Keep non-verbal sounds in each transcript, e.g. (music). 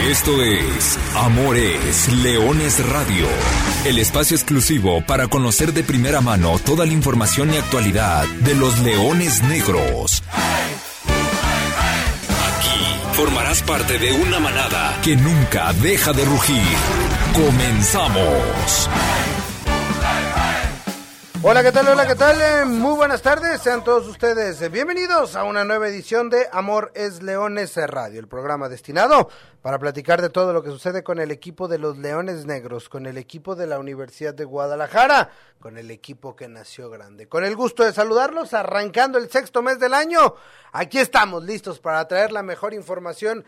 Esto es Amores Leones Radio, el espacio exclusivo para conocer de primera mano toda la información y actualidad de los leones negros. Aquí formarás parte de una manada que nunca deja de rugir. Comenzamos. Hola, ¿qué tal? Hola, ¿qué tal? Eh, Muy buenas tardes, sean todos ustedes eh, bienvenidos a una nueva edición de Amor es Leones Radio, el programa destinado para platicar de todo lo que sucede con el equipo de los Leones Negros, con el equipo de la Universidad de Guadalajara, con el equipo que nació grande. Con el gusto de saludarlos, arrancando el sexto mes del año, aquí estamos listos para traer la mejor información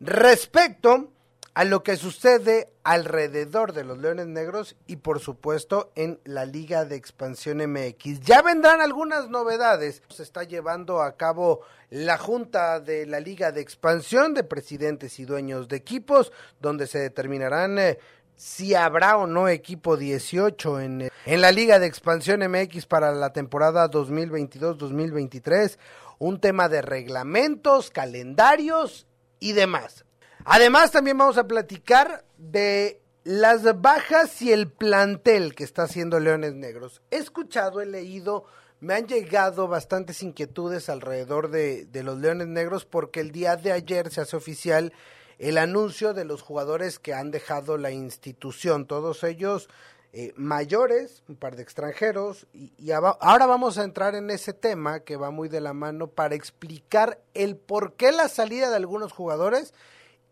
respecto a lo que sucede alrededor de los Leones Negros y por supuesto en la Liga de Expansión MX. Ya vendrán algunas novedades. Se está llevando a cabo la Junta de la Liga de Expansión de presidentes y dueños de equipos, donde se determinarán eh, si habrá o no equipo 18 en, en la Liga de Expansión MX para la temporada 2022-2023. Un tema de reglamentos, calendarios y demás. Además, también vamos a platicar de las bajas y el plantel que está haciendo Leones Negros. He escuchado, he leído, me han llegado bastantes inquietudes alrededor de, los Leones Negros porque el día de ayer se hace oficial el anuncio de los jugadores que han dejado la institución, todos ellos eh, mayores, un par de extranjeros, y, y ahora vamos a entrar en ese tema que va muy de la mano para explicar el por qué la salida de algunos jugadores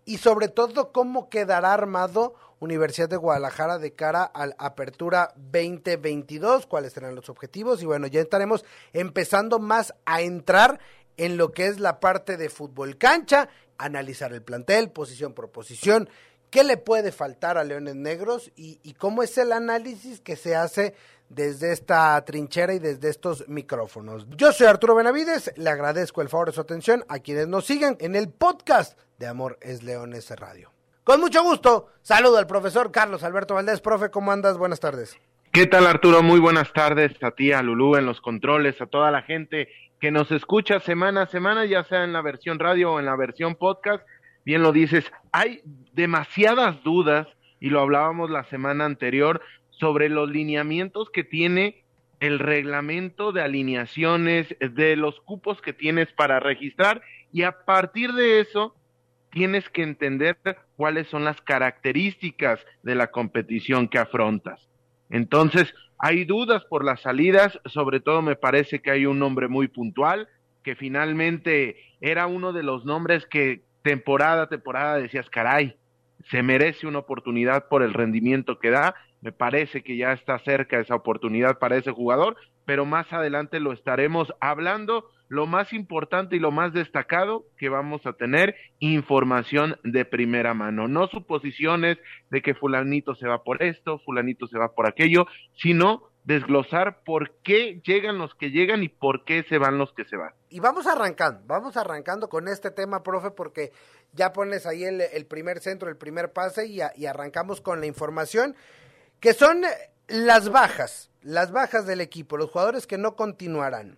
y sobre todo cómo quedará armado Universidad de Guadalajara de cara a la apertura 2022, cuáles serán los objetivos y bueno, ya estaremos empezando más a entrar en lo que es la parte de fútbol cancha, analizar el plantel, posición por posición, qué le puede faltar a Leones Negros y, cómo es el análisis que se hace desde esta trinchera y desde estos micrófonos. Yo soy Arturo Benavides, le agradezco el favor de su atención a quienes nos siguen en el podcast de Amor es Leones Radio. Con mucho gusto, saludo al profesor Carlos Alberto Valdés. Profe, ¿cómo andas? Buenas tardes. ¿Qué tal Arturo? Muy buenas tardes a ti, a Lulú en los controles, a toda la gente que nos escucha semana a semana, ya sea en la versión radio o en la versión podcast. Bien lo dices, hay demasiadas dudas, y lo hablábamos la semana anterior, sobre los lineamientos que tiene el reglamento de alineaciones, de los cupos que tienes para registrar, y a partir de eso tienes que entender cuáles son las características de la competición que afrontas. Entonces, hay dudas por las salidas, sobre todo me parece que hay un nombre muy puntual, que finalmente era uno de los nombres que temporada a temporada decías, caray, se merece una oportunidad por el rendimiento que da, me parece que ya está cerca esa oportunidad para ese jugador, pero más adelante lo estaremos hablando. Lo más importante y lo más destacado que vamos a tener información de primera mano, no suposiciones de que fulanito se va por esto, fulanito se va por aquello, sino desglosar por qué llegan los que llegan y por qué se van los que se van. Y vamos arrancando, vamos arrancando con este tema, profe, porque ya pones ahí el, primer centro, el primer pase y, y arrancamos con la información, que son las bajas, las bajas del equipo, los jugadores que no continuarán.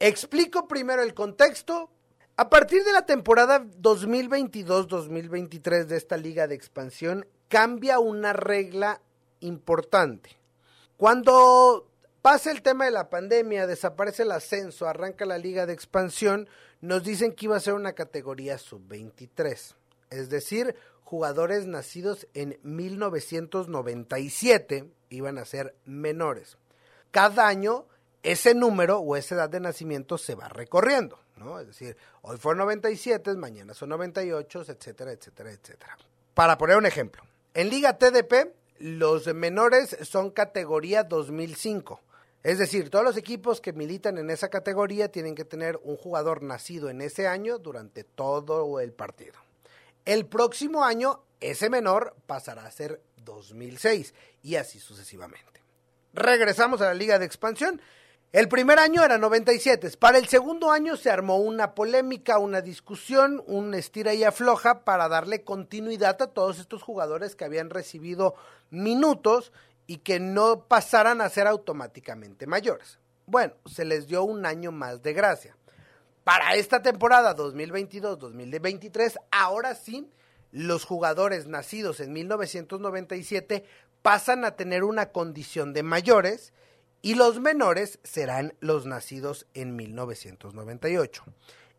Explico primero el contexto. A partir de la temporada 2022-2023 de esta liga de expansión, cambia una regla importante. Cuando pasa el tema de la pandemia, desaparece el ascenso, arranca la liga de expansión, nos dicen que iba a ser una categoría sub-23. Es decir, jugadores nacidos en 1997 iban a ser menores. Cada año ese número o esa edad de nacimiento se va recorriendo, ¿no? Es decir, hoy fue 97, mañana son 98, etcétera, etcétera, etcétera. Para poner un ejemplo, en Liga TDP los menores son categoría 2005. Es decir, todos los equipos que militan en esa categoría tienen que tener un jugador nacido en ese año durante todo el partido. El próximo año, ese menor pasará a ser 2006 y así sucesivamente. Regresamos a la liga de expansión. El primer año era 97. Para el segundo año se armó una polémica, una discusión, un estira y afloja para darle continuidad a todos estos jugadores que habían recibido minutos y que no pasaran a ser automáticamente mayores. Bueno, se les dio un año más de gracia. Para esta temporada 2022-2023, ahora sí, los jugadores nacidos en 1997 pasan a tener una condición de mayores y los menores serán los nacidos en 1998.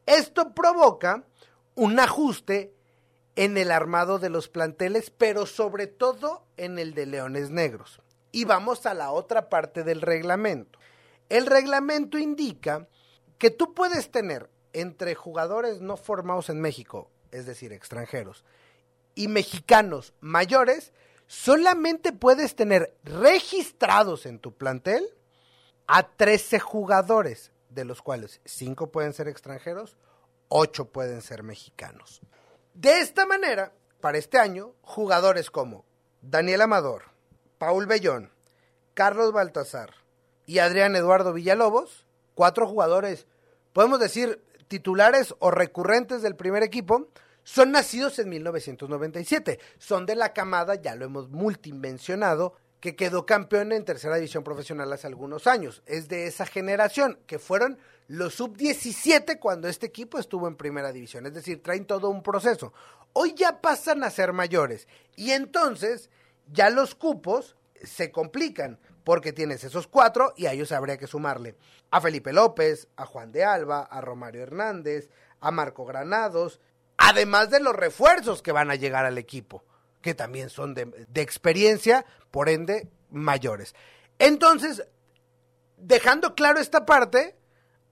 Esto provoca un ajuste en el armado de los planteles, pero sobre todo en el de Leones Negros. Y vamos a la otra parte del reglamento. El reglamento indica que tú puedes tener entre jugadores no formados en México, es decir, extranjeros, y mexicanos mayores, solamente puedes tener registrados en tu plantel a 13 jugadores, de los cuales 5 pueden ser extranjeros, 8 pueden ser mexicanos. De esta manera, para este año, jugadores como Daniel Amador, Paul Bellón, Carlos Baltasar y Adrián Eduardo Villalobos, cuatro jugadores, podemos decir, titulares o recurrentes del primer equipo, son nacidos en 1997. Son de la camada, ya lo hemos multimensionado, que quedó campeón en tercera división profesional hace algunos años. Es de esa generación, que fueron los sub-17 cuando este equipo estuvo en primera división. Es decir, traen todo un proceso. Hoy ya pasan a ser mayores. Y entonces ya los cupos se complican, porque tienes esos cuatro y a ellos habría que sumarle a Felipe López, a Juan de Alba, a Romario Hernández, a Marco Granados, además de los refuerzos que van a llegar al equipo, que también son de, experiencia, por ende, mayores. Entonces, dejando claro esta parte,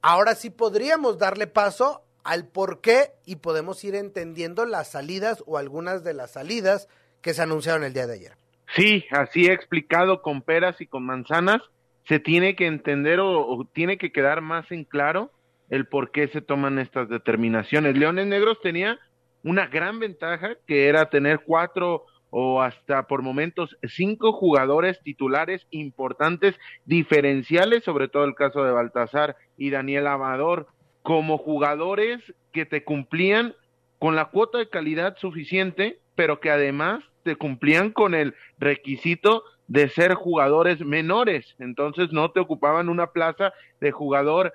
ahora sí podríamos darle paso al por qué y podemos ir entendiendo las salidas o algunas de las salidas que se anunciaron el día de ayer. Sí, así he explicado con peras y con manzanas, se tiene que entender o tiene que quedar más en claro el por qué se toman estas determinaciones. Leones Negros tenía una gran ventaja que era tener cuatro o hasta por momentos cinco jugadores titulares importantes, diferenciales, sobre todo el caso de Baltasar y Daniel Amador, como jugadores que te cumplían con la cuota de calidad suficiente, pero que además te cumplían con el requisito de ser jugadores menores, entonces no te ocupaban una plaza de jugador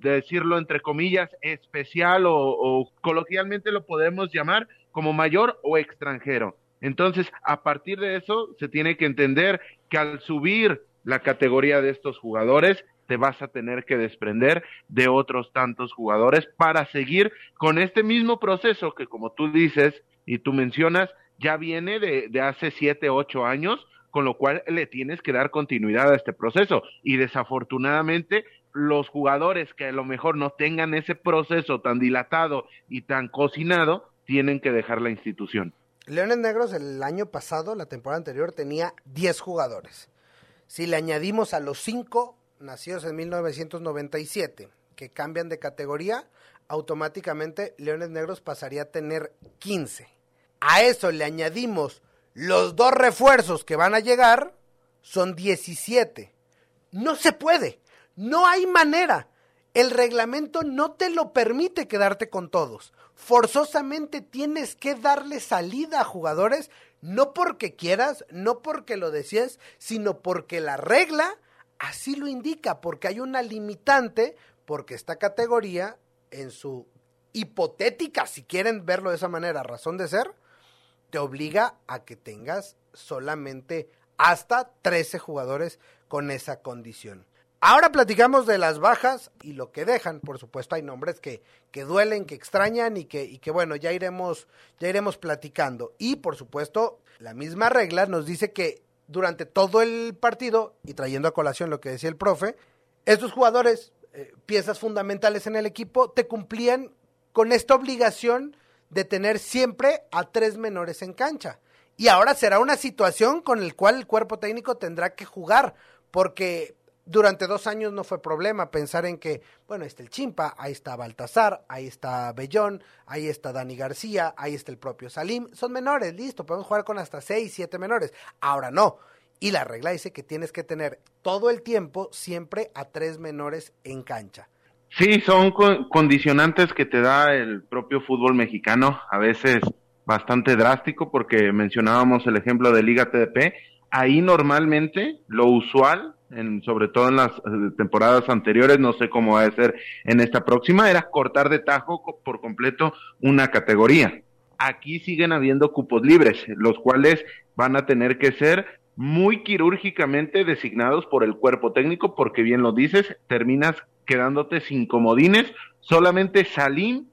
decirlo entre comillas, especial o, coloquialmente lo podemos llamar como mayor o extranjero. Entonces, a partir de eso, se tiene que entender que al subir la categoría de estos jugadores, te vas a tener que desprender de otros tantos jugadores para seguir con este mismo proceso que, como tú dices y tú mencionas, ya viene de, de hace siete, ocho años, con lo cual le tienes que dar continuidad a este proceso. Y desafortunadamente los jugadores que a lo mejor no tengan ese proceso tan dilatado y tan cocinado, tienen que dejar la institución. Leones Negros el año pasado, la temporada anterior, tenía 10 jugadores. Si le añadimos a los 5 nacidos en 1997 que cambian de categoría, automáticamente Leones Negros pasaría a tener 15. A eso le añadimos los dos refuerzos que van a llegar, son 17. No se puede. No hay manera. El reglamento no te lo permite quedarte con todos. Forzosamente tienes que darle salida a jugadores, no porque quieras, no porque lo decías, sino porque la regla así lo indica, porque hay una limitante, porque esta categoría, en su hipotética, si quieren verlo de esa manera, razón de ser, te obliga a que tengas solamente hasta 13 jugadores con esa condición. Ahora platicamos de las bajas y lo que dejan. Por supuesto, hay nombres que, que duelen, que extrañan y que, y que bueno, ya iremos, ya iremos platicando. Y por supuesto, la misma regla nos dice que durante todo el partido, y trayendo a colación lo que decía el profe, estos jugadores, eh, piezas fundamentales en el equipo, te cumplían con esta obligación de tener siempre a tres menores en cancha. Y ahora será una situación con la cual el cuerpo técnico tendrá que jugar, porque durante dos años no fue problema pensar en que, bueno, ahí está el Chimpa, ahí está Baltasar, ahí está Bellón, ahí está Dani García, ahí está el propio Salim. Son menores, listo, podemos jugar con hasta seis, siete menores. Ahora no. Y la regla dice que tienes que tener todo el tiempo siempre a tres menores en cancha. Sí, son condicionantes que te da el propio fútbol mexicano, a veces bastante drástico, porque mencionábamos el ejemplo de Liga TDP. Ahí normalmente lo usual sobre todo en las eh, temporadas anteriores, no sé cómo va a ser en esta próxima, era cortar de tajo por completo una categoría. aquí siguen habiendo cupos libres, los cuales van a tener que ser muy quirúrgicamente designados por el cuerpo técnico, porque bien lo dices, terminas quedándote sin comodines. Solamente Salim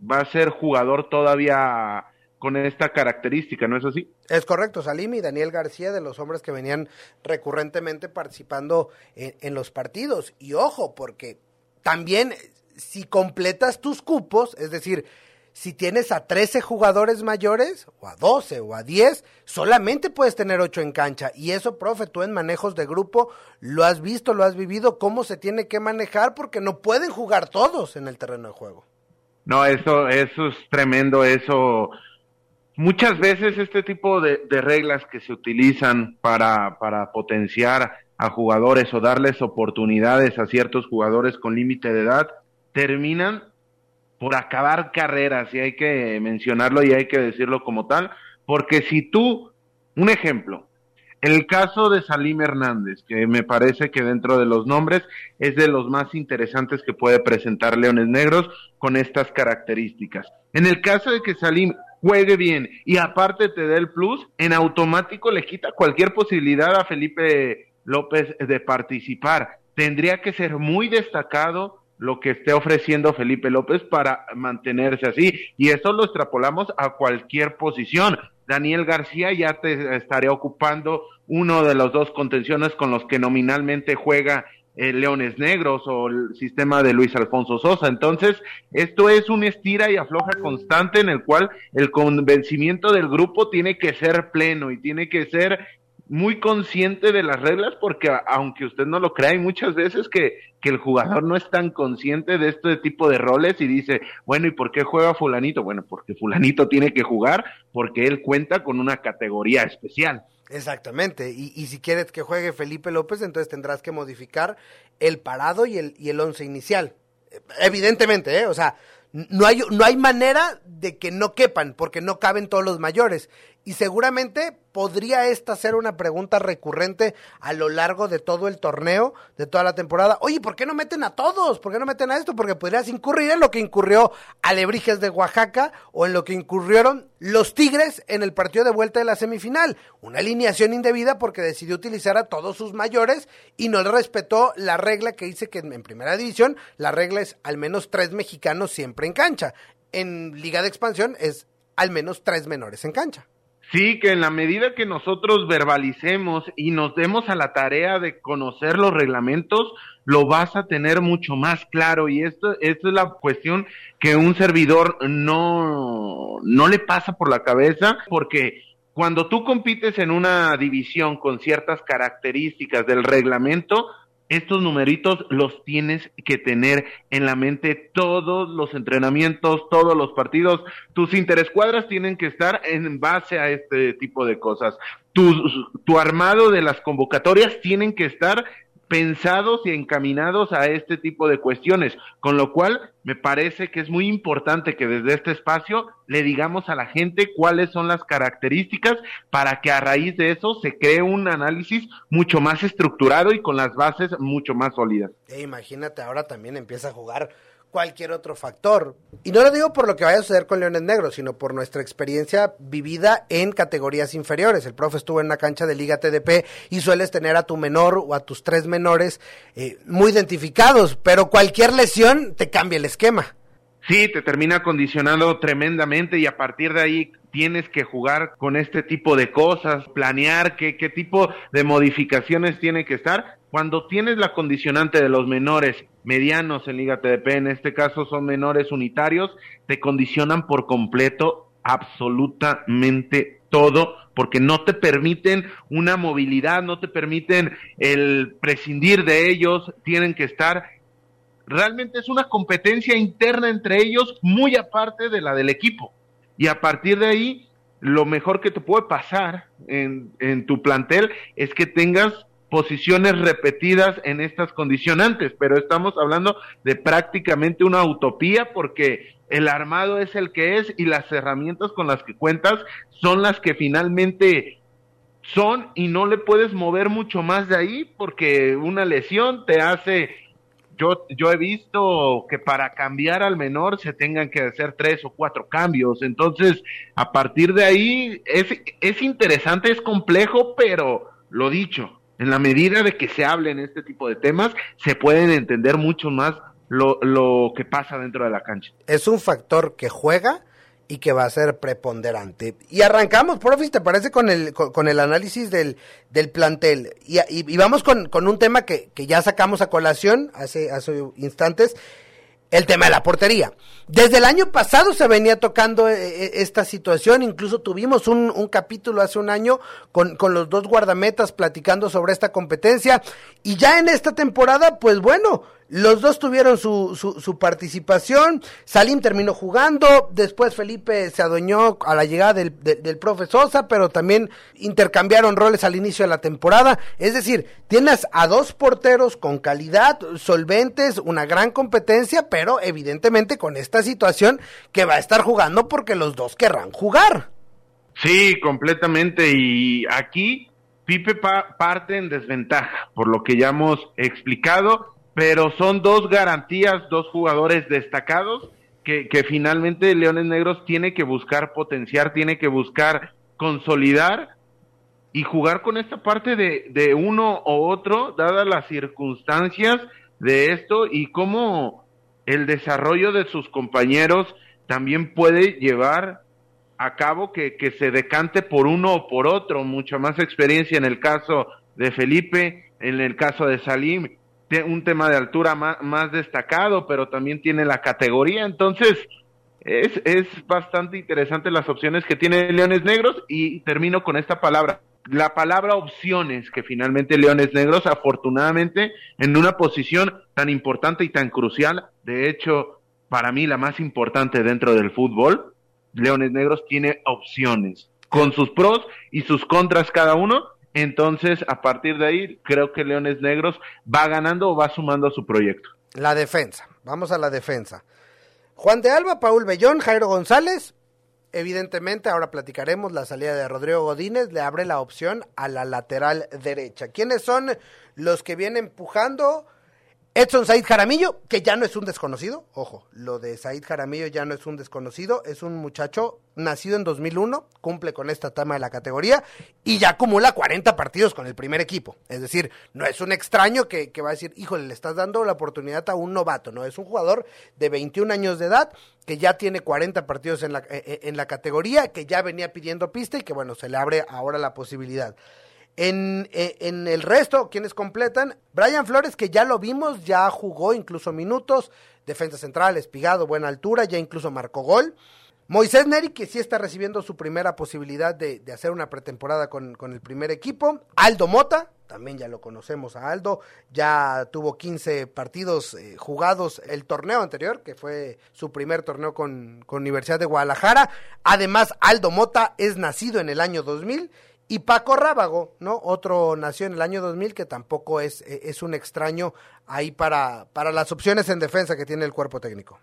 va a ser jugador todavía con esta característica, ¿no es así? Es correcto, Salim y Daniel García, de los hombres que venían recurrentemente participando en, en los partidos. Y ojo, porque también si completas tus cupos, es decir, si tienes a 13 jugadores mayores, o a 12, o a 10, solamente puedes tener 8 en cancha. Y eso, profe, tú en manejos de grupo lo has visto, lo has vivido, cómo se tiene que manejar, porque no pueden jugar todos en el terreno de juego. No, eso, eso es tremendo, eso. Muchas veces este tipo de, reglas que se utilizan para, para potenciar a jugadores o darles oportunidades a ciertos jugadores con límite de edad, terminan por acabar carreras, y hay que mencionarlo y hay que decirlo como tal, porque si tú, un ejemplo, el caso de Salim Hernández, que me parece que dentro de los nombres es de los más interesantes que puede presentar Leones Negros con estas características. En el caso de que Salim juegue bien y aparte te dé el plus, en automático le quita cualquier posibilidad a Felipe López de participar. Tendría que ser muy destacado, lo que esté ofreciendo Felipe López para mantenerse así. Y eso lo extrapolamos a cualquier posición. Daniel García ya te estaría ocupando uno de los dos contenciones con los que nominalmente juega eh, Leones Negros o el sistema de Luis Alfonso Sosa. Entonces, esto es un estira y afloja constante en el cual el convencimiento del grupo tiene que ser pleno y tiene que ser muy consciente de las reglas porque aunque usted no lo crea, hay muchas veces que, que el jugador no es tan consciente de este tipo de roles y dice, bueno, ¿y por qué juega fulanito? Bueno, porque fulanito tiene que jugar porque él cuenta con una categoría especial. Exactamente, y, y si quieres que juegue Felipe López, entonces tendrás que modificar el parado y el, y el once inicial. Evidentemente, ¿eh? O sea, no hay, no hay manera de que no quepan, porque no caben todos los mayores. Y seguramente podría esta ser una pregunta recurrente a lo largo de todo el torneo, de toda la temporada. Oye, ¿por qué no meten a todos? ¿Por qué no meten a esto? Porque podrías incurrir en lo que incurrió Alebrijes de Oaxaca o en lo que incurrieron los Tigres en el partido de vuelta de la semifinal. Una alineación indebida porque decidió utilizar a todos sus mayores y no le respetó la regla que dice que en primera división la regla es al menos tres mexicanos siempre en cancha. En Liga de Expansión es al menos tres menores en cancha. Sí, que en la medida que nosotros verbalicemos y nos demos a la tarea de conocer los reglamentos, lo vas a tener mucho más claro. Y esto, esto es la cuestión que un servidor no, no le pasa por la cabeza, porque cuando tú compites en una división con ciertas características del reglamento, estos numeritos los tienes que tener en la mente todos los entrenamientos, todos los partidos. Tus interescuadras tienen que estar en base a este tipo de cosas. Tu, tu armado de las convocatorias tienen que estar pensados y encaminados a este tipo de cuestiones, con lo cual me parece que es muy importante que desde este espacio le digamos a la gente cuáles son las características para que a raíz de eso se cree un análisis mucho más estructurado y con las bases mucho más sólidas. E imagínate, ahora también empieza a jugar cualquier otro factor. Y no lo digo por lo que vaya a suceder con Leones Negros, sino por nuestra experiencia vivida en categorías inferiores. El profe estuvo en una cancha de Liga TDP y sueles tener a tu menor o a tus tres menores eh, muy identificados, pero cualquier lesión te cambia el esquema. Sí, te termina condicionando tremendamente y a partir de ahí tienes que jugar con este tipo de cosas, planear qué, qué tipo de modificaciones tiene que estar. Cuando tienes la condicionante de los menores medianos en Liga TDP, en este caso son menores unitarios, te condicionan por completo absolutamente todo porque no te permiten una movilidad, no te permiten el prescindir de ellos, tienen que estar realmente es una competencia interna entre ellos muy aparte de la del equipo. Y a partir de ahí, lo mejor que te puede pasar en, tu plantel es que tengas posiciones repetidas en estas condicionantes, pero estamos hablando de prácticamente una utopía porque el armado es el que es y las herramientas con las que cuentas son las que finalmente son y no le puedes mover mucho más de ahí porque una lesión te hace yo, yo he visto que para cambiar al menor se tengan que hacer tres o cuatro cambios. Entonces, a partir de ahí, es, es interesante, es complejo, pero lo dicho, en la medida de que se hablen este tipo de temas, se pueden entender mucho más lo, lo que pasa dentro de la cancha. Es un factor que juega y que va a ser preponderante. Y arrancamos, profe, ¿te parece con el, con, el análisis del, del plantel? Y, y, vamos con, con, un tema que, que, ya sacamos a colación hace, hace instantes, el tema de la portería. Desde el año pasado se venía tocando eh, eh, esta situación, incluso tuvimos un, un capítulo hace un año con, con, los dos guardametas platicando sobre esta competencia y ya en esta temporada, pues bueno, los dos tuvieron su, su, participación. Salim terminó jugando. Después Felipe se adueñó a la llegada del, profe Sosa, pero también intercambiaron roles al inicio de la temporada. Es decir, tienes a dos porteros con calidad, solventes, una gran competencia, pero evidentemente con esta situación que va a estar jugando porque los dos querrán jugar. Sí, completamente. Y aquí Pipe parte en desventaja, por lo que ya hemos explicado pero son dos garantías, dos jugadores destacados que, finalmente Leones Negros tiene que buscar potenciar, tiene que buscar consolidar y jugar con esta parte de, de uno o otro, dadas las circunstancias de esto y cómo el desarrollo de sus compañeros también puede llevar a cabo que, que se decante por uno o por otro, mucha más experiencia en el caso de Felipe, en el caso de Salim, un tema de altura más, destacado, pero también tiene la categoría. Entonces, es, es bastante interesante las opciones que tiene Leones Negros y termino con esta palabra. La palabra opciones que finalmente Leones Negros, afortunadamente, en una posición tan importante y tan crucial, de hecho, para mí la más importante dentro del fútbol, Leones Negros tiene opciones, con sus pros y sus contras cada uno, entonces, a partir de ahí, creo que Leones Negros va ganando o va sumando a su proyecto. La defensa, vamos a la defensa. Juan de Alba, Paul Bellón, Jairo González. Evidentemente, ahora platicaremos la salida de Rodrigo Godínez, le abre la opción a la lateral derecha. ¿Quiénes son los que vienen empujando? Edson Said Jaramillo, que ya no es un desconocido, ojo, lo de Said Jaramillo ya no es un desconocido, es un muchacho nacido en 2001, cumple con esta tama de la categoría y ya acumula 40 partidos con el primer equipo. Es decir, no es un extraño que, que va a decir, híjole, le estás dando la oportunidad a un novato, no, es un jugador de 21 años de edad que ya tiene 40 partidos en la, eh, eh, en la categoría, que ya venía pidiendo pista y que bueno, se le abre ahora la posibilidad. En, eh, en, el resto, quienes completan, Brian Flores, que ya lo vimos, ya jugó incluso minutos, defensa central, espigado, buena altura, ya incluso marcó gol. Moisés Neri, que sí está recibiendo su primera posibilidad de, de hacer una pretemporada con, con, el primer equipo. Aldo Mota, también ya lo conocemos a Aldo, ya tuvo 15 partidos eh, jugados el torneo anterior, que fue su primer torneo con, con Universidad de Guadalajara. Además, Aldo Mota es nacido en el año 2000 y Paco Rábago, ¿no? Otro nació en el año 2000 que tampoco es, e, es un extraño ahí para, para las opciones en defensa que tiene el cuerpo técnico.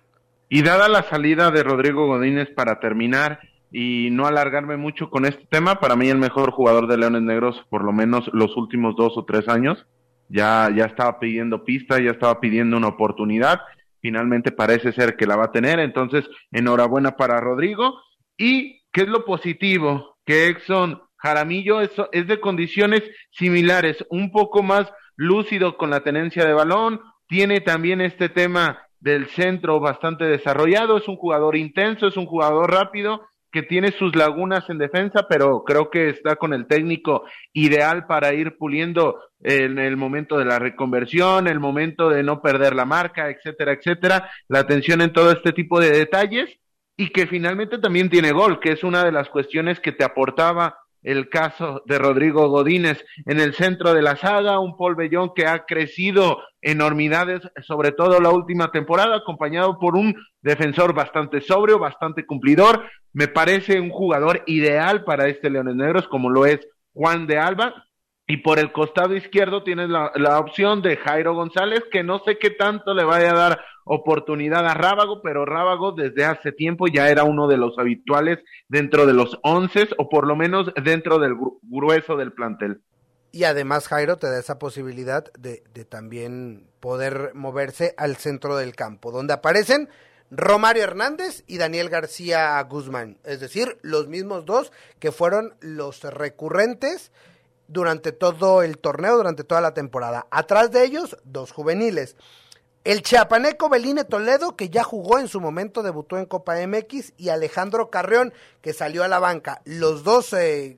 Y dada la salida de Rodrigo Godínez para terminar y no alargarme mucho con este tema, para mí el mejor jugador de Leones Negros, por lo menos los últimos dos o tres años, ya, ya estaba pidiendo pista, ya estaba pidiendo una oportunidad, finalmente parece ser que la va a tener, entonces enhorabuena para Rodrigo. ¿Y qué es lo positivo? Que Exxon Jaramillo es, de condiciones similares, un poco más lúcido con la tenencia de balón, tiene también este tema del centro bastante desarrollado, es un jugador intenso, es un jugador rápido que tiene sus lagunas en defensa, pero creo que está con el técnico ideal para ir puliendo en el momento de la reconversión, el momento de no perder la marca, etcétera, etcétera, la atención en todo este tipo de detalles y que finalmente también tiene gol, que es una de las cuestiones que te aportaba el caso de Rodrigo Godínez en el centro de la saga, un Paul Bellón que ha crecido enormidades, sobre todo la última temporada, acompañado por un defensor bastante sobrio, bastante cumplidor. Me parece un jugador ideal para este Leones Negros, como lo es Juan de Alba. Y por el costado izquierdo tienes la, la opción de Jairo González, que no sé qué tanto le vaya a dar oportunidad a Rábago, pero Rábago desde hace tiempo ya era uno de los habituales dentro de los once o por lo menos dentro del grueso del plantel. y además Jairo te da esa posibilidad de, de también poder moverse al centro del campo, donde aparecen Romario Hernández y Daniel García Guzmán, es decir, los mismos dos que fueron los recurrentes durante todo el torneo, durante toda la temporada. Atrás de ellos, dos juveniles. El chiapaneco Beline Toledo, que ya jugó en su momento, debutó en Copa MX, y Alejandro Carrión, que salió a la banca. Los dos eh,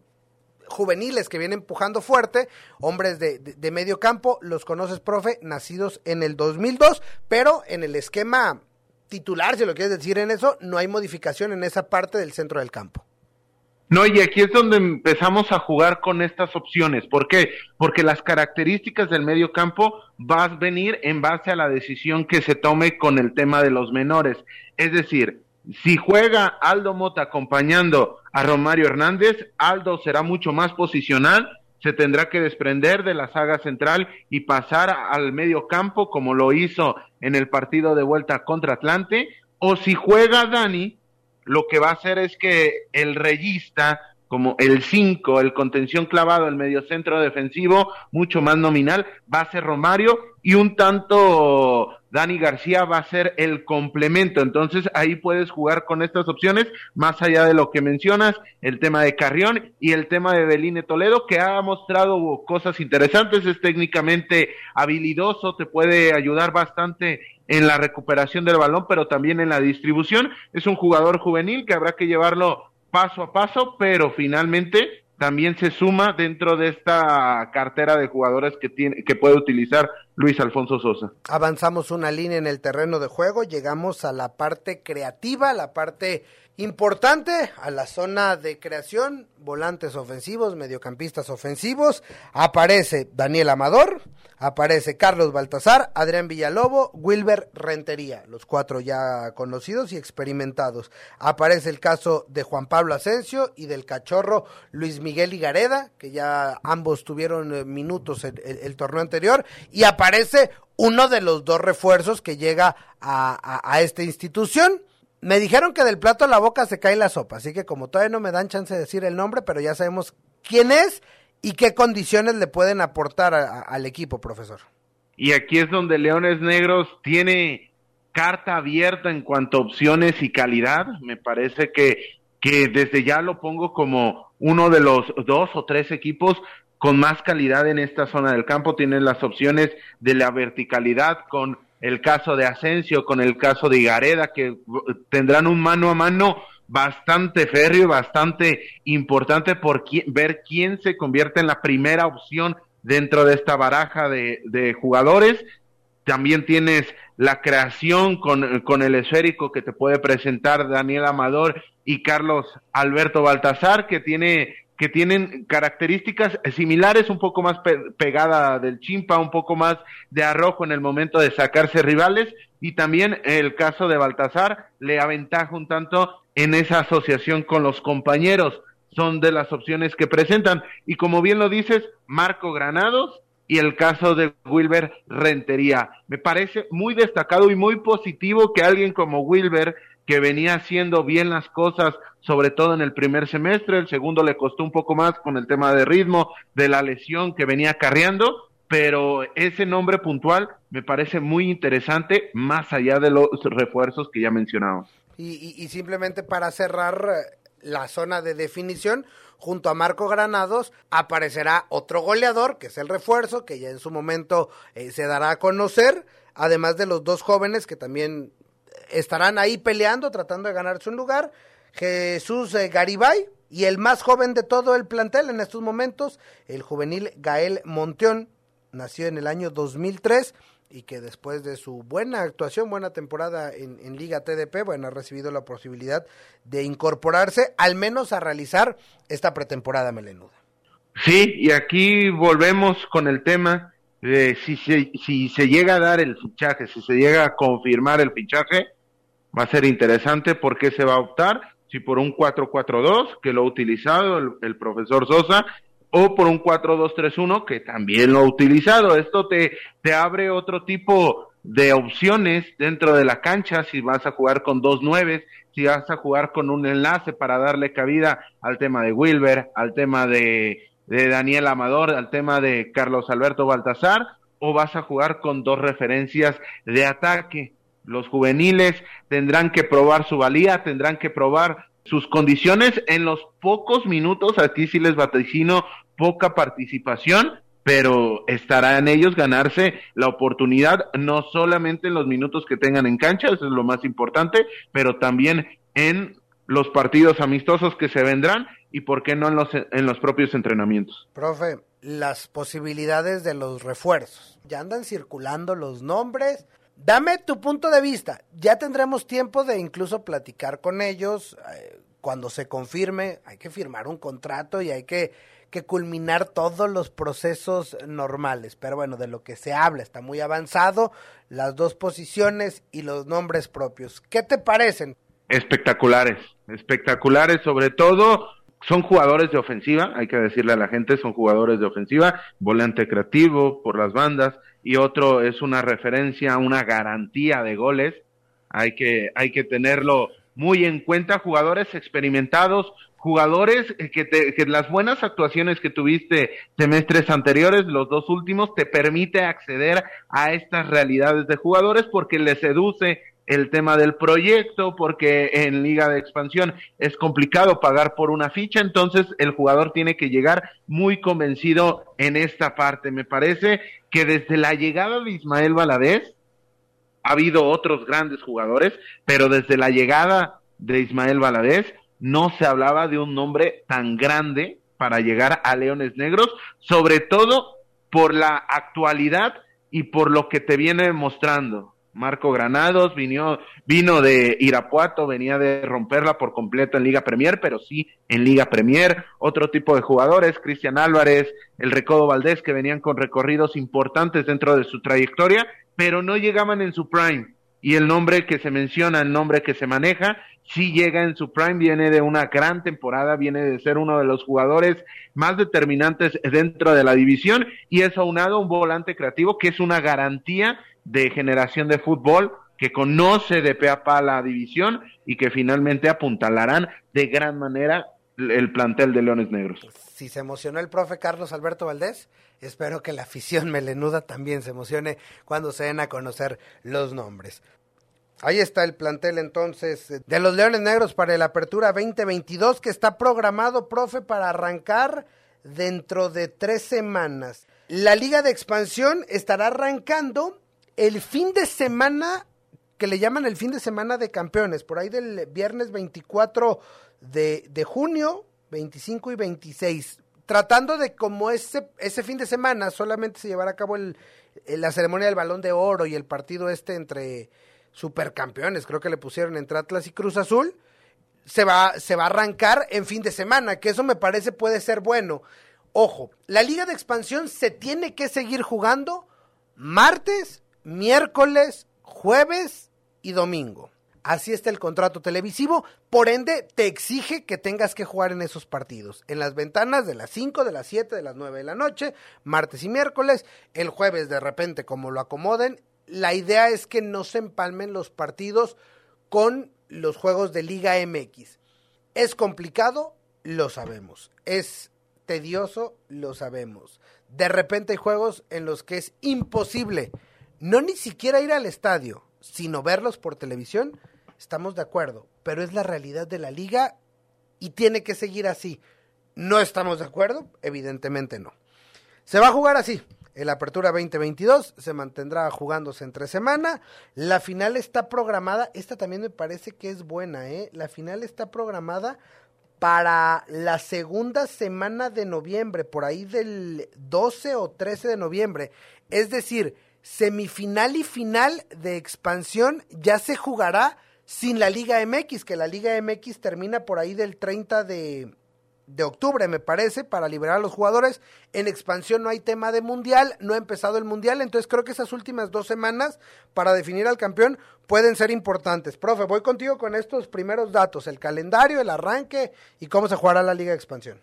juveniles que vienen empujando fuerte, hombres de, de, medio campo, los conoces, profe, nacidos en el 2002, pero en el esquema titular, si lo quieres decir en eso, no hay modificación en esa parte del centro del campo. No, y aquí es donde empezamos a jugar con estas opciones. ¿Por qué? Porque las características del medio campo van a venir en base a la decisión que se tome con el tema de los menores. Es decir, si juega Aldo Mota acompañando a Romario Hernández, Aldo será mucho más posicional, se tendrá que desprender de la saga central y pasar al medio campo como lo hizo en el partido de vuelta contra Atlante, o si juega Dani, lo que va a hacer es que el reyista, como el 5, el contención clavado, el mediocentro defensivo, mucho más nominal, va a ser Romario y un tanto Dani García va a ser el complemento. Entonces ahí puedes jugar con estas opciones, más allá de lo que mencionas, el tema de Carrión y el tema de Beline Toledo, que ha mostrado cosas interesantes, es técnicamente habilidoso, te puede ayudar bastante en la recuperación del balón, pero también en la distribución. Es un jugador juvenil que habrá que llevarlo paso a paso, pero finalmente también se suma dentro de esta cartera de jugadores que tiene que puede utilizar Luis Alfonso Sosa. Avanzamos una línea en el terreno de juego, llegamos a la parte creativa, la parte importante, a la zona de creación, volantes ofensivos, mediocampistas ofensivos, aparece Daniel Amador, aparece Carlos Baltasar, Adrián Villalobo, Wilber Rentería, los cuatro ya conocidos y experimentados. Aparece el caso de Juan Pablo Asensio y del cachorro Luis Miguel Igareda, que ya ambos tuvieron eh, minutos en el, torneo anterior, y aparece uno de los dos refuerzos que llega a esta institución. Me dijeron que del plato a la boca se cae la sopa, así que como todavía no me dan chance de decir el nombre, pero ya sabemos quién es ¿Y qué condiciones le pueden aportar al equipo, profesor? Y aquí es donde Leones Negros tiene carta abierta en cuanto a opciones y calidad. Me parece que, que desde ya lo pongo como uno de los dos o tres equipos con más calidad en esta zona del campo. Tienen las opciones de la verticalidad con el caso de Asensio, con el caso de Igareda, que tendrán un mano a mano bastante férreo bastante importante por ver quién se convierte en la primera opción dentro de esta baraja de, de jugadores. También tienes la creación con, con, el esférico que te puede presentar Daniel Amador y Carlos Alberto Baltasar, que tiene que tienen características similares, un poco más pegada del chimpa, un poco más de arrojo en el momento de sacarse rivales, y también el caso de Baltasar le aventaja un tanto en esa asociación con los compañeros. Son de las opciones que presentan. Y como bien lo dices, Marco Granados y el caso de Wilber Rentería. Me parece muy destacado y muy positivo que alguien como Wilber, que venía haciendo bien las cosas, sobre todo en el primer semestre, el segundo le costó un poco más con el tema de ritmo, de la lesión que venía carreando, pero ese nombre puntual me parece muy interesante, más allá de los refuerzos que ya mencionamos. Y, simplemente para cerrar eh, la zona de definición, junto a Marco Granados aparecerá otro goleador, que es el refuerzo, que ya en su momento eh, se dará a conocer, además de los dos jóvenes que también estarán ahí peleando, tratando de ganarse un lugar, Jesús eh, Garibay y el más joven de todo el plantel en estos momentos, el juvenil Gael Monteón, nació en el año 2003 y que después de su buena actuación, buena temporada en, Liga TDP, bueno, ha recibido la posibilidad de incorporarse al menos a realizar esta pretemporada melenuda. Sí, y aquí volvemos con el tema de si se, si se llega a dar el fichaje, si se llega a confirmar el fichaje, va a ser interesante porque se va a optar, si por un 4-4-2, que lo ha utilizado el, el profesor Sosa, o por un 4-2-3-1 que también lo ha utilizado. Esto te, te abre otro tipo de opciones dentro de la cancha, si vas a jugar con dos nueves, si vas a jugar con un enlace para darle cabida al tema de Wilber, al tema de Daniel Amador, al tema de Carlos Alberto Baltasar, o vas a jugar con dos referencias de ataque. Los juveniles tendrán que probar su valía, tendrán que probar sus condiciones en los pocos minutos, aquí sí les vaticino poca participación, pero estará en ellos ganarse la oportunidad, no solamente en los minutos que tengan en cancha, eso es lo más importante, pero también en los partidos amistosos que se vendrán y por qué no en los, en los propios entrenamientos. Profe, las posibilidades de los refuerzos. Ya andan circulando los nombres. Dame tu punto de vista. Ya tendremos tiempo de incluso platicar con ellos. Eh, cuando se confirme, hay que firmar un contrato y hay que que culminar todos los procesos normales. Pero bueno, de lo que se habla está muy avanzado, las dos posiciones y los nombres propios. ¿Qué te parecen? Espectaculares, espectaculares, sobre todo son jugadores de ofensiva, hay que decirle a la gente, son jugadores de ofensiva, volante creativo por las bandas y otro es una referencia, una garantía de goles. Hay que, hay que tenerlo muy en cuenta, jugadores experimentados, jugadores que, te, que las buenas actuaciones que tuviste semestres anteriores, los dos últimos, te permite acceder a estas realidades de jugadores porque les seduce el tema del proyecto, porque en liga de expansión es complicado pagar por una ficha, entonces el jugador tiene que llegar muy convencido en esta parte. Me parece que desde la llegada de Ismael Valadez, ha habido otros grandes jugadores, pero desde la llegada de Ismael Valadez, no se hablaba de un nombre tan grande para llegar a Leones Negros, sobre todo por la actualidad y por lo que te viene mostrando. Marco Granados vino, vino de Irapuato, venía de romperla por completo en Liga Premier, pero sí en Liga Premier. Otro tipo de jugadores, Cristian Álvarez, el Recodo Valdés, que venían con recorridos importantes dentro de su trayectoria, pero no llegaban en su prime. Y el nombre que se menciona, el nombre que se maneja, sí llega en su prime, viene de una gran temporada, viene de ser uno de los jugadores más determinantes dentro de la división y es aunado un volante creativo que es una garantía de generación de fútbol que conoce de pe a pa la división y que finalmente apuntalarán de gran manera el plantel de Leones Negros. Si se emocionó el profe Carlos Alberto Valdés, espero que la afición (laughs) melenuda también se emocione cuando se den a conocer los nombres. Ahí está el plantel entonces de los Leones Negros para el Apertura 2022 que está programado, profe, para arrancar dentro de tres semanas. La Liga de Expansión estará arrancando el fin de semana que le llaman el fin de semana de campeones, por ahí del viernes 24 de, de junio, 25 y 26, tratando de como ese, ese fin de semana solamente se llevará a cabo el, la ceremonia del balón de oro y el partido este entre supercampeones, creo que le pusieron entre Atlas y Cruz Azul, se va, se va a arrancar en fin de semana, que eso me parece puede ser bueno. Ojo, la liga de expansión se tiene que seguir jugando martes, miércoles, jueves y domingo. Así está el contrato televisivo, por ende te exige que tengas que jugar en esos partidos, en las ventanas de las 5, de las 7, de las 9 de la noche, martes y miércoles, el jueves de repente como lo acomoden la idea es que no se empalmen los partidos con los juegos de Liga MX. Es complicado, lo sabemos. Es tedioso, lo sabemos. De repente hay juegos en los que es imposible no ni siquiera ir al estadio, sino verlos por televisión. Estamos de acuerdo, pero es la realidad de la liga y tiene que seguir así. ¿No estamos de acuerdo? Evidentemente no. Se va a jugar así. El Apertura 2022 se mantendrá jugándose entre semana. La final está programada, esta también me parece que es buena, ¿eh? La final está programada para la segunda semana de noviembre, por ahí del 12 o 13 de noviembre. Es decir, semifinal y final de expansión ya se jugará sin la Liga MX, que la Liga MX termina por ahí del 30 de, de octubre, me parece, para liberar a los jugadores. En expansión no hay tema de mundial, no ha empezado el mundial, entonces creo que esas últimas dos semanas para definir al campeón pueden ser importantes. Profe, voy contigo con estos primeros datos, el calendario, el arranque y cómo se jugará la liga de expansión.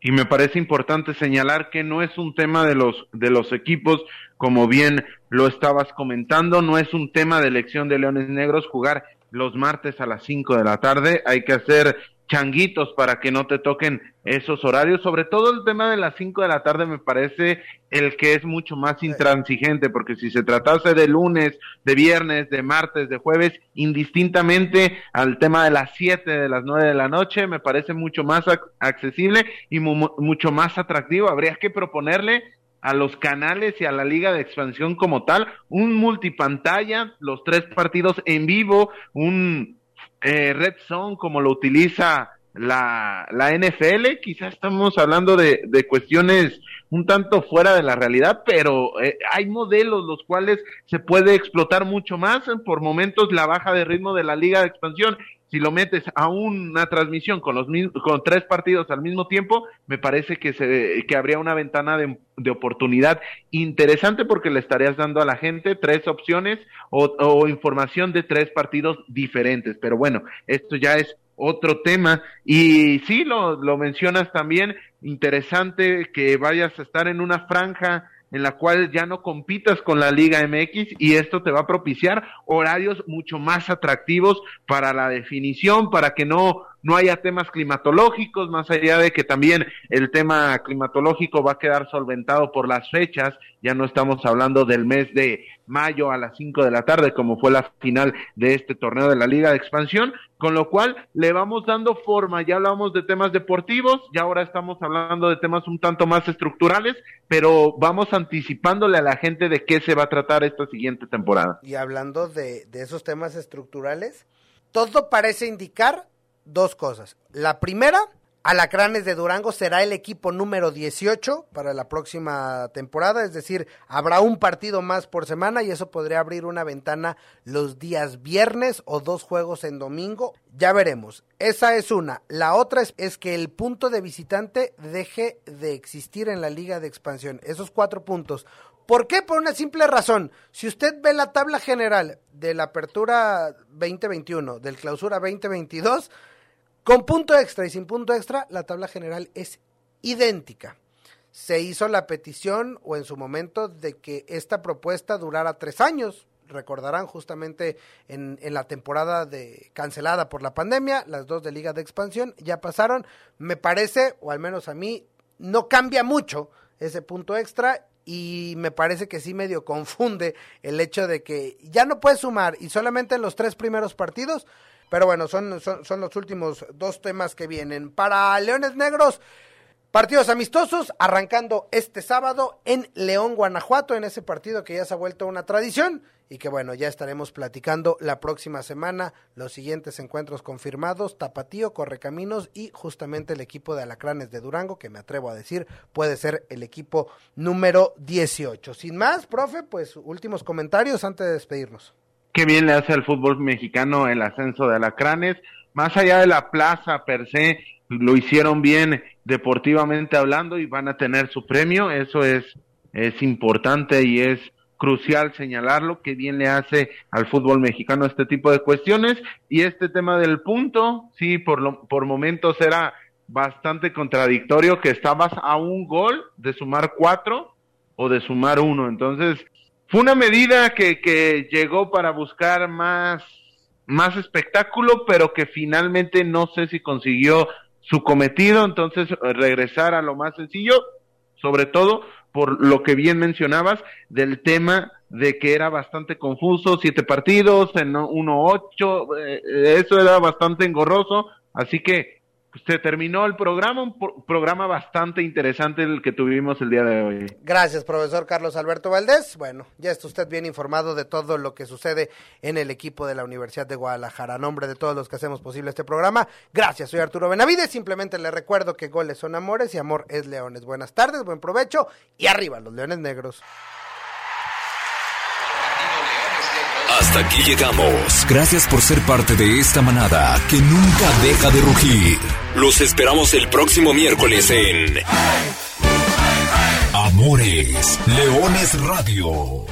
Y me parece importante señalar que no es un tema de los, de los equipos, como bien lo estabas comentando, no es un tema de elección de Leones Negros jugar los martes a las 5 de la tarde. Hay que hacer changuitos para que no te toquen esos horarios. Sobre todo el tema de las 5 de la tarde me parece el que es mucho más intransigente, porque si se tratase de lunes, de viernes, de martes, de jueves, indistintamente al tema de las 7, de las 9 de la noche, me parece mucho más accesible y mucho más atractivo. Habría que proponerle a los canales y a la liga de expansión como tal, un multipantalla, los tres partidos en vivo, un eh, red zone como lo utiliza la, la NFL, quizás estamos hablando de, de, cuestiones un tanto fuera de la realidad, pero eh, hay modelos los cuales se puede explotar mucho más. Por momentos la baja de ritmo de la liga de expansión si lo metes a una transmisión con los con tres partidos al mismo tiempo, me parece que se que habría una ventana de, de oportunidad interesante porque le estarías dando a la gente tres opciones o, o, información de tres partidos diferentes. Pero bueno, esto ya es otro tema y sí lo, lo mencionas también interesante que vayas a estar en una franja en la cual ya no compitas con la Liga MX y esto te va a propiciar horarios mucho más atractivos para la definición, para que no no haya temas climatológicos, más allá de que también el tema climatológico va a quedar solventado por las fechas, ya no estamos hablando del mes de mayo a las 5 de la tarde, como fue la final de este torneo de la Liga de Expansión, con lo cual le vamos dando forma, ya hablamos de temas deportivos, ya ahora estamos hablando de temas un tanto más estructurales, pero vamos anticipándole a la gente de qué se va a tratar esta siguiente temporada. Y hablando de, de esos temas estructurales, todo parece indicar dos cosas. La primera, Alacranes de Durango será el equipo número 18 para la próxima temporada, es decir, habrá un partido más por semana y eso podría abrir una ventana los días viernes o dos juegos en domingo. Ya veremos. Esa es una. La otra es, es que el punto de visitante deje de existir en la liga de expansión. Esos cuatro puntos. ¿Por qué? Por una simple razón. Si usted ve la tabla general de la apertura 2021, del clausura 2022, con punto extra y sin punto extra, la tabla general es idéntica. Se hizo la petición o en su momento de que esta propuesta durara tres años. Recordarán justamente en, la temporada de cancelada por la pandemia, las dos de Liga de Expansión ya pasaron. Me parece, o al menos a mí, no cambia mucho ese punto extra y me parece que sí medio confunde el hecho de que ya no puedes sumar y solamente en los tres primeros partidos pero bueno, son, son, los últimos dos temas que vienen. Para Leones Negros, partidos amistosos, arrancando este sábado en León, Guanajuato, en ese partido que ya se ha vuelto una tradición y que bueno, ya estaremos platicando la próxima semana los siguientes encuentros confirmados, Tapatío, Correcaminos y justamente el equipo de Alacranes de Durango, que me atrevo a decir puede ser el equipo número 18. Sin más, profe, pues últimos comentarios antes de despedirnos qué bien le hace al fútbol mexicano el ascenso de Alacranes. Más allá de la plaza per se, lo hicieron bien deportivamente hablando y van a tener su premio. Eso es, es importante y es crucial señalarlo, que bien le hace al fútbol mexicano este tipo de cuestiones. Y este tema del punto, sí, por, lo, por momentos era bastante contradictorio que estabas a un gol de sumar cuatro o de sumar uno. Entonces, fue una medida que, que llegó para buscar más, más espectáculo, pero que finalmente no sé si consiguió su cometido, entonces regresar a lo más sencillo, sobre todo por lo que bien mencionabas del tema de que era bastante confuso, siete partidos en uno ocho, eh, eso era bastante engorroso, así que se terminó el programa, un programa bastante interesante el que tuvimos el día de hoy. Gracias, profesor Carlos Alberto Valdés. Bueno, ya está usted bien informado de todo lo que sucede en el equipo de la Universidad de Guadalajara. A nombre de todos los que hacemos posible este programa, gracias, soy Arturo Benavides. Simplemente le recuerdo que goles son amores y amor es leones. Buenas tardes, buen provecho y arriba los leones negros. Hasta aquí llegamos. Gracias por ser parte de esta manada que nunca deja de rugir. Los esperamos el próximo miércoles en Amores Leones Radio.